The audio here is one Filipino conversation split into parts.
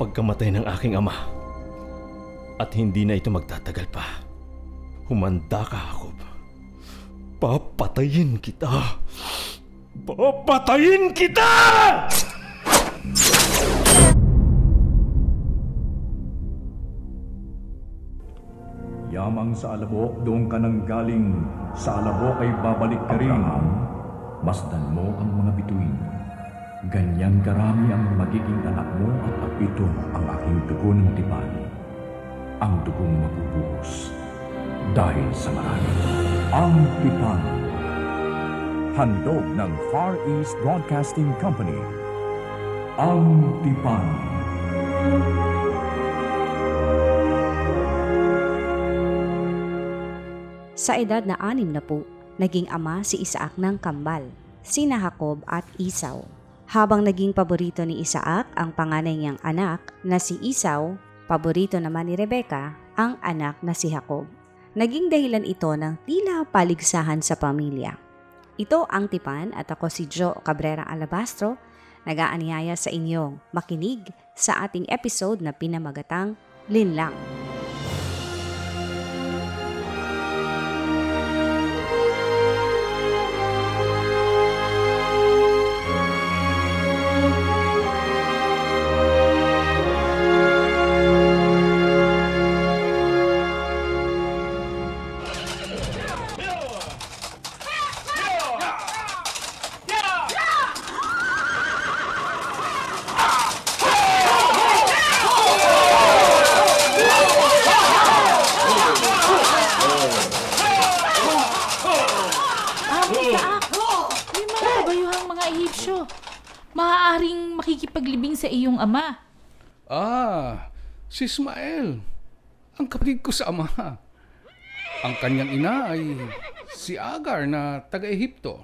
pagkamatay ng aking ama. At hindi na ito magtatagal pa. Humanda ka, Jacob. Papatayin kita! Papatayin kita! Yamang sa alabok, doon ka nang galing. Sa alabok ay babalik ka rin. Masdan mo ang mga bituin. Ganyan karami ang magiging anak mo at ito ang aking dugo ng tipan. Ang dugong mabubuhos. Dahil sa marami. Ang tipan. Handog ng Far East Broadcasting Company. Ang tipan. Sa edad na anim na po, naging ama si Isaac ng kambal, sina Jacob at Isaw. Habang naging paborito ni Isaac ang panganay niyang anak na si Isaw, paborito naman ni Rebecca ang anak na si Jacob. Naging dahilan ito ng tila paligsahan sa pamilya. Ito ang Tipan at ako si Joe Cabrera Alabastro, nag-aanyaya sa inyong makinig sa ating episode na pinamagatang Linlang. Ah, Ah, si Ismael. Ang kapatid ko sa ama. Ang kanyang ina ay si Agar na taga-Ehipto.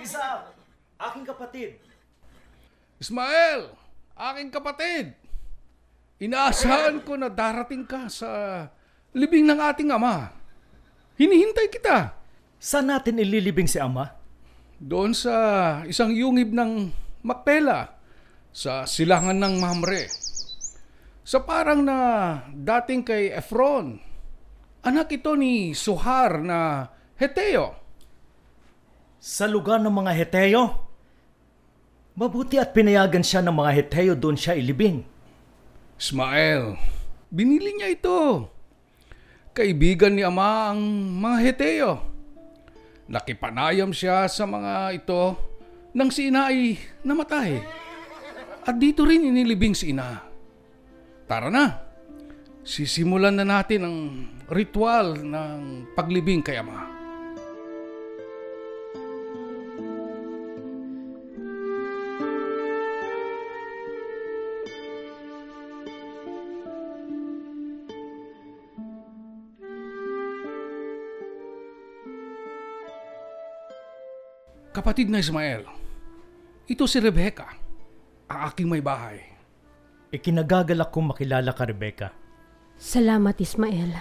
Isa! Aking kapatid! Ismael, aking kapatid. Inaasahan ko na darating ka sa libing ng ating ama. Hinihintay kita. Saan natin ililibing si Ama? Doon sa isang yungib ng Makpela sa silangan ng Mamre. Sa parang na dating kay Efron. Anak ito ni Suhar na Heteo. Sa lugar ng mga Heteo? Mabuti at pinayagan siya ng mga Heteo doon siya ilibing. Ismael, binili niya ito. Kaibigan ni Ama ang mga Heteo. Nakipanayam siya sa mga ito nang si ina ay namatay. At dito rin inilibing si ina. Tara na, sisimulan na natin ang ritual ng paglibing kay Ama. Kapatid na Ismael, ito si Rebecca, ang aking may bahay. Ikinagagalak kong makilala ka, Rebecca. Salamat Ismael.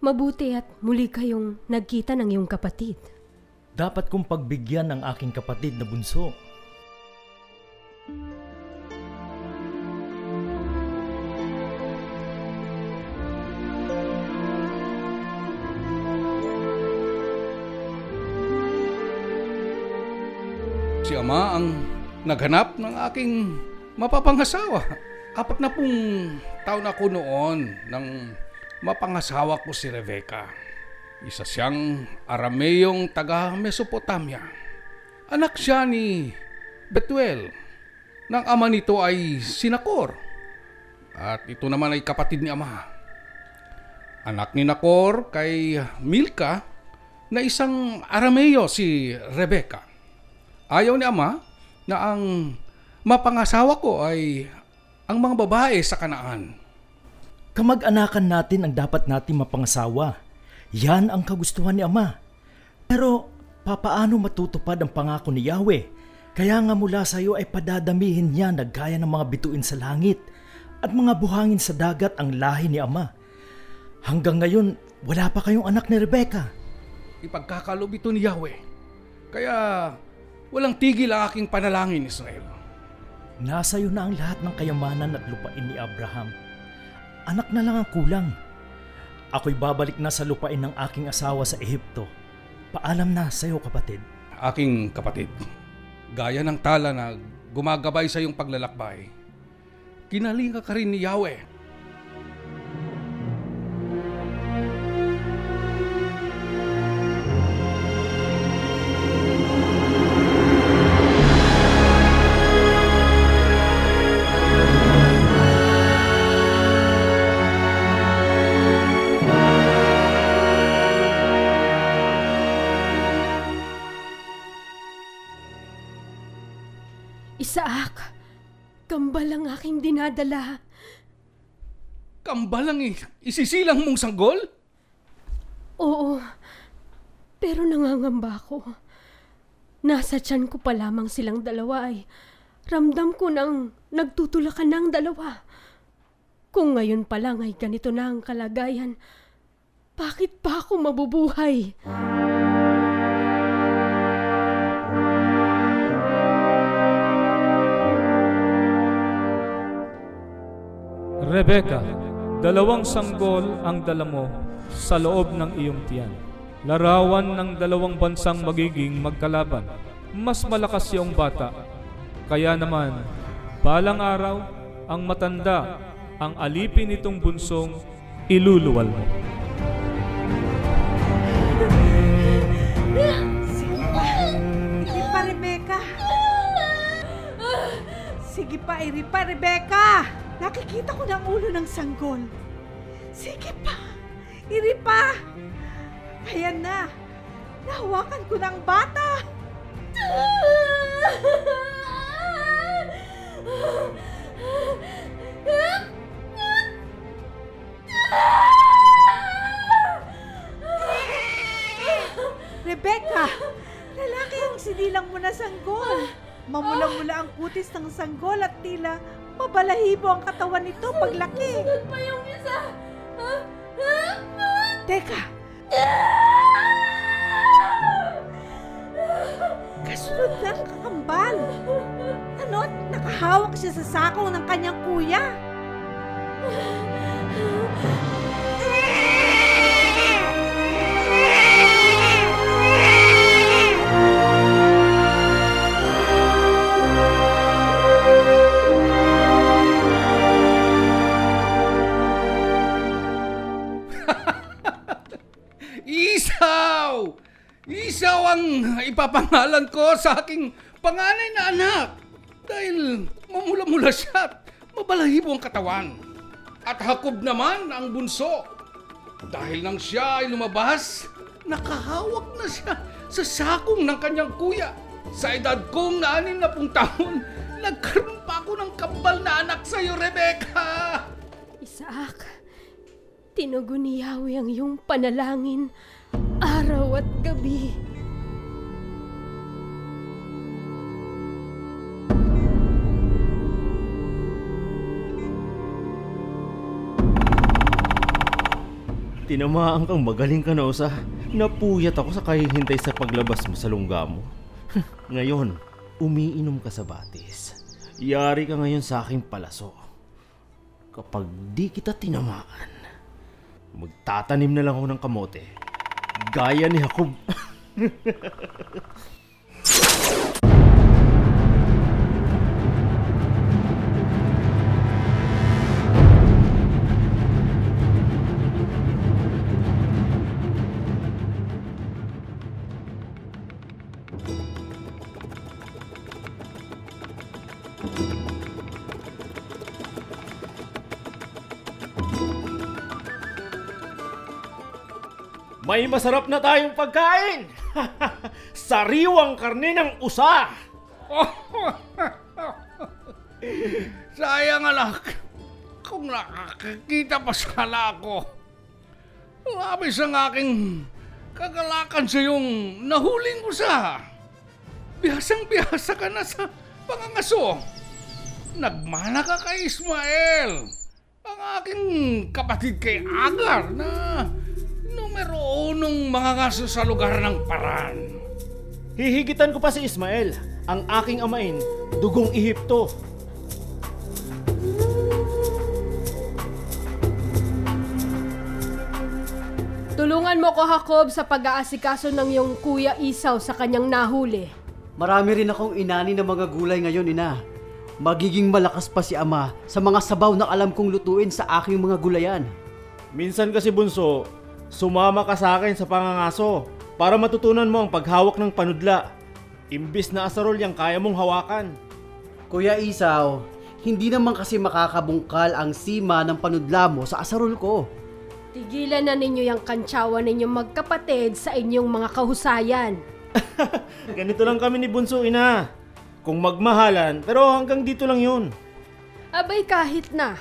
Mabuti at muli kayong nagkita ng iyong kapatid. Dapat kong pagbigyan ng aking kapatid na bunso. Si Ama ang naghanap ng aking mapapangasawa. Apat na pong taon ako noon nang mapangasawa ko si Rebecca. Isa siyang Arameyong taga Mesopotamia. Anak siya ni Betuel. Nang ama nito ay Sinakor. At ito naman ay kapatid ni Ama. Anak ni Nakor kay Milka na isang Arameyo si Rebecca. Ayaw ni Ama na ang mapangasawa ko ay ang mga babae sa kanaan. Kamag-anakan natin ang dapat natin mapangasawa. Yan ang kagustuhan ni Ama. Pero papaano matutupad ang pangako ni Yahweh? Kaya nga mula sa iyo ay padadamihin niya na gaya ng mga bituin sa langit at mga buhangin sa dagat ang lahi ni Ama. Hanggang ngayon, wala pa kayong anak ni Rebecca. Ipagkakalob ito ni Yahweh. Kaya walang tigil ang aking panalangin, Israel. Nasa iyo na ang lahat ng kayamanan at lupain ni Abraham. Anak na lang ang kulang. Ako'y babalik na sa lupain ng aking asawa sa Ehipto. Paalam na sa iyo kapatid. Aking kapatid, gaya ng tala na gumagabay sa iyong paglalakbay, kinalinga ka rin ni Yahweh. Isaak, kambal ang aking dinadala. Kambal ang isisilang mong sanggol? Oo, pero nangangamba ako. Nasa tiyan ko pa lamang silang dalawa ay ramdam ko nang nagtutulakan ng dalawa. Kung ngayon pa lang ay ganito na ang kalagayan, bakit pa ako mabubuhay? Rebecca, dalawang sanggol ang dala mo sa loob ng iyong tiyan. Larawan ng dalawang bansang magiging magkalaban. Mas malakas yung bata. Kaya naman, balang araw, ang matanda, ang alipin nitong bunsong iluluwal mo. Iri pa, Rebecca. Sige pa, iri pa, Rebecca. Nakikita ko na ang ulo ng sanggol. Sige pa, iri pa. Ayan na. Nahawakan ko ng bata. Rebecca, lalaki ang sinilang mo na sanggol. Mamula-mula ang kutis ng sanggol at tila mabalahibo ang katawan nito paglaki. Sunod pa yung isa. Teka! Kasunod na ang kakambal. Ano't nakahawak siya sa sakaw ng kanyang kuya. Isaw ang ipapangalan ko sa aking panganay na anak. Dahil mamula-mula siya at mabalahibo ang katawan. At Hakob naman ang bunso. Dahil nang siya ay lumabas, nakahawak na siya sa sakong ng kanyang kuya. Sa edad kong na pung taon, nagkaroon pa ako ng kambal na anak sa iyo, Rebecca! Isaak, tinugon ni Yahweh ang iyong panalangin araw at gabi. Tinamaan kang magaling ka na usa. Napuyat ako sa kahihintay sa paglabas mo sa lungga mo. ngayon, umiinom ka sa batis. Yari ka ngayon sa aking palaso. Kapag di kita tinamaan, magtatanim na lang ako ng kamote. Gaya ni Jacob. May masarap na tayong pagkain! Sariwang karne ng usa! Sayang anak, kung nakakakita pa sana ako. Labis ang aking kagalakan sa yung nahuling usa. Biyasang biyasa ka na sa pangangaso. Nagmana ka kay Ismael. Ang aking kapatid kay Agar na marunong mangangaso sa lugar ng paran. Hihigitan ko pa si Ismael, ang aking amain, dugong Ehipto. Tulungan mo ko, Jacob, sa pag-aasikaso ng iyong kuya Isaw sa kanyang nahuli. Marami rin akong inani ng mga gulay ngayon, ina. Magiging malakas pa si ama sa mga sabaw na alam kong lutuin sa aking mga gulayan. Minsan kasi bunso, sumama ka sa akin sa pangangaso para matutunan mo ang paghawak ng panudla. Imbis na asarol yung kaya mong hawakan. Kuya Isaw, hindi naman kasi makakabungkal ang sima ng panudla mo sa asarol ko. Tigilan na ninyo yung kantsawa ninyong magkapatid sa inyong mga kahusayan. Ganito lang kami ni Bunso, ina. Kung magmahalan, pero hanggang dito lang yun. Abay kahit na.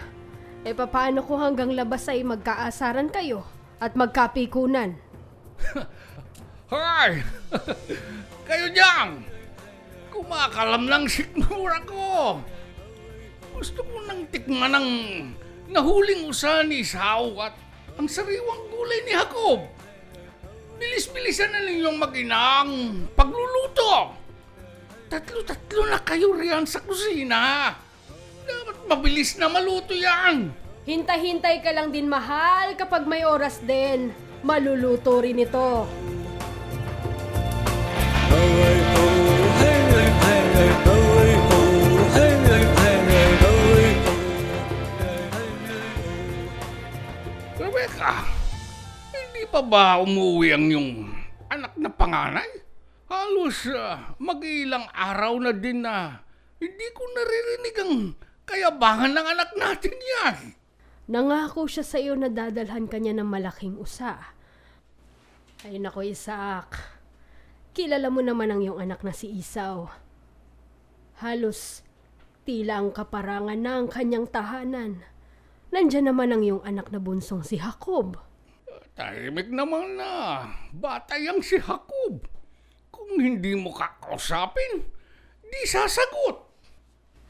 E papaano ko hanggang labas ay magkaasaran kayo at magkapikunan? Hoy! Kayo dyan! Kumakalam lang sikmura ko. Gusto ko nang tikman ng nahuling usa ni Sao at ang sariwang gulay ni Jacob. Bilis-bilisan na ninyong mag-inang pagluluto. Tatlo-tatlo na kayo riyan sa kusina. Dapat mabilis na maluto yan. Hintay-hintay ka lang din mahal kapag may oras din. Maluluto rin ito. Rebecca, hindi pa ba umuwi ang yung anak na panganay? Halos ah, mag-ilang araw na din na hindi ko naririnig ang kayabangan ng anak natin yan. Nangako siya sa iyo na dadalhan kanya ng malaking usa. Ay nako Isaac, kilala mo naman ang iyong anak na si Isaw. Halos tila ang kaparangan na ang kanyang tahanan. Nandyan naman ang iyong anak na bunsong si Jacob. Tahimik naman na. Bata yang si Jacob. Kung hindi mo kakausapin, di sasagot.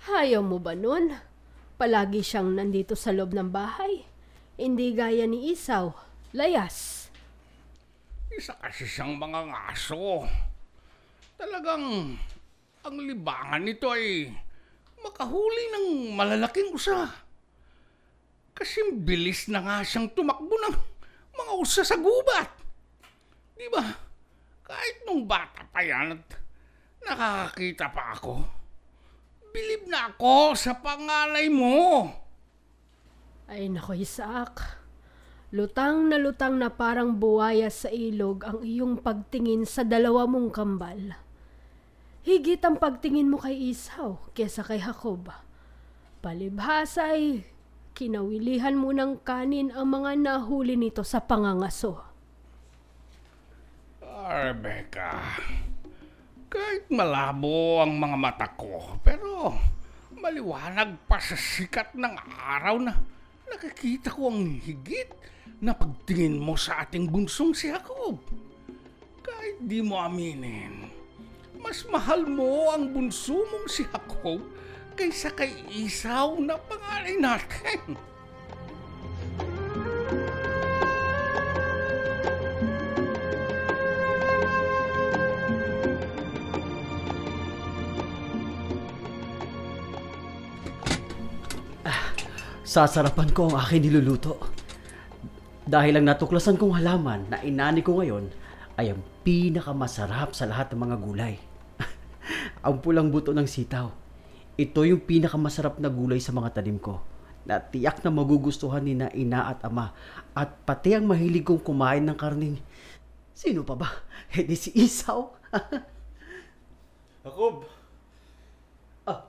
Hayaw mo ba nun? Palagi siyang nandito sa loob ng bahay. Hindi gaya ni Isaw, layas. Isa kasi siyang mga ngaso. Talagang ang libangan nito ay makahuli ng malalaking usa. Kasi bilis na nga siyang tumakbo ng mga usa sa gubat. Di ba? Kahit nung bata pa yan at nakakakita pa ako, bilib na ako sa panganay mo. Ay nako Isaac, lutang na lutang na parang buwaya sa ilog ang iyong pagtingin sa dalawa mong kambal. Higit ang pagtingin mo kay Isaw kesa kay Jacob. Palibhasa ay kinawilihan mo ng kanin ang mga nahuli nito sa pangangaso. Rebecca, kahit malabo ang mga mata ko, pero maliwanag pa sa sikat ng araw na nakikita ko ang higit na pagtingin mo sa ating bunsong si Jacob. Kahit di mo aminin, mas mahal mo ang bunso mong si Jacob kaysa kay Isaw na pangalay natin. Sasarapan ko ang aking niluluto. Dahil ang natuklasan kong halaman na inani ko ngayon ay ang pinakamasarap sa lahat ng mga gulay. ang pulang buto ng sitaw. Ito yung pinakamasarap na gulay sa mga tanim ko. Na tiyak na magugustuhan ni na ina at ama. At pati ang mahilig kong kumain ng karning. Sino pa ba? Eh di si Isaw. Jacob, ah,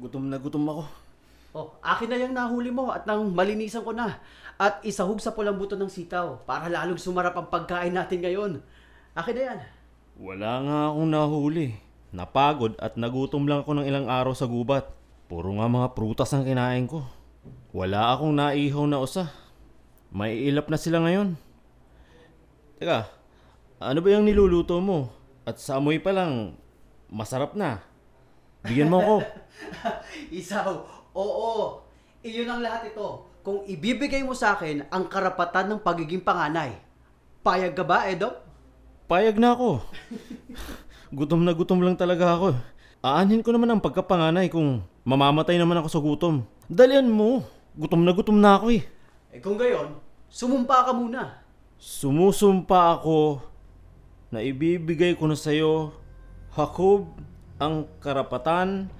gutom na gutom ako. Oh, akin na yung nahuli mo at nang malinisan ko na. At isahog sa pulang buto ng sitaw para lalong sumarap ang pagkain natin ngayon. Akin na yan. Wala nga akong nahuli. Napagod at nagutom lang ako ng ilang araw sa gubat. Puro nga mga prutas ang kinain ko. Wala akong naihaw na usa. May ilap na sila ngayon. Teka, ano ba yung niluluto mo? At sa amoy pa lang, masarap na. Bigyan mo ako. Isaw, oo. Iyon ang lahat ito. Kung ibibigay mo sa akin ang karapatan ng pagiging panganay. Payag ka ba, Edo? Payag na ako. gutom na gutom lang talaga ako. Aanhin ko naman ang pagkapanganay kung mamamatay naman ako sa gutom. Dalian mo. Gutom na gutom na ako eh. Eh kung gayon, sumumpa ka muna. Sumusumpa ako na ibibigay ko na sa'yo, Hakob, ang karapatan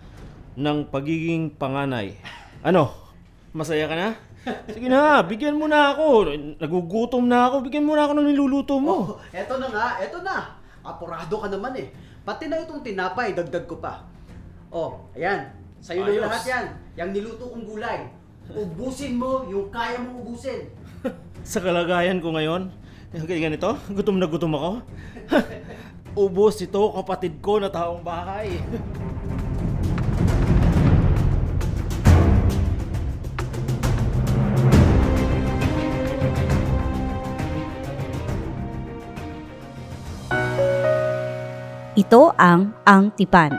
ng pagiging panganay. Ano? Masaya ka na? Sige na, bigyan mo na ako. Nagugutom na ako. Bigyan mo na ako ng niluluto mo. Oh, eto na nga, eto na. Apurado ka naman eh. Pati na itong tinapay, dagdag ko pa. Oh, ayan. Sa'yo na Ayos. lahat yan. Yang niluto kong gulay. Ubusin mo yung kaya mong ubusin. Sa kalagayan ko ngayon, ganito, gutom na gutom ako. Ubos ito, kapatid ko na taong bahay. Ito ang Ang Tipan.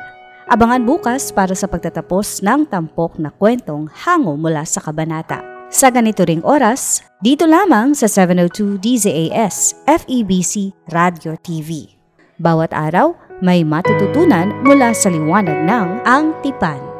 Abangan bukas para sa pagtatapos ng tampok na kwentong hango mula sa kabanata. Sa ganito ring oras, dito lamang sa 702 DZAS FEBC Radio TV. Bawat araw, may matututunan mula sa liwanag ng Ang Tipan.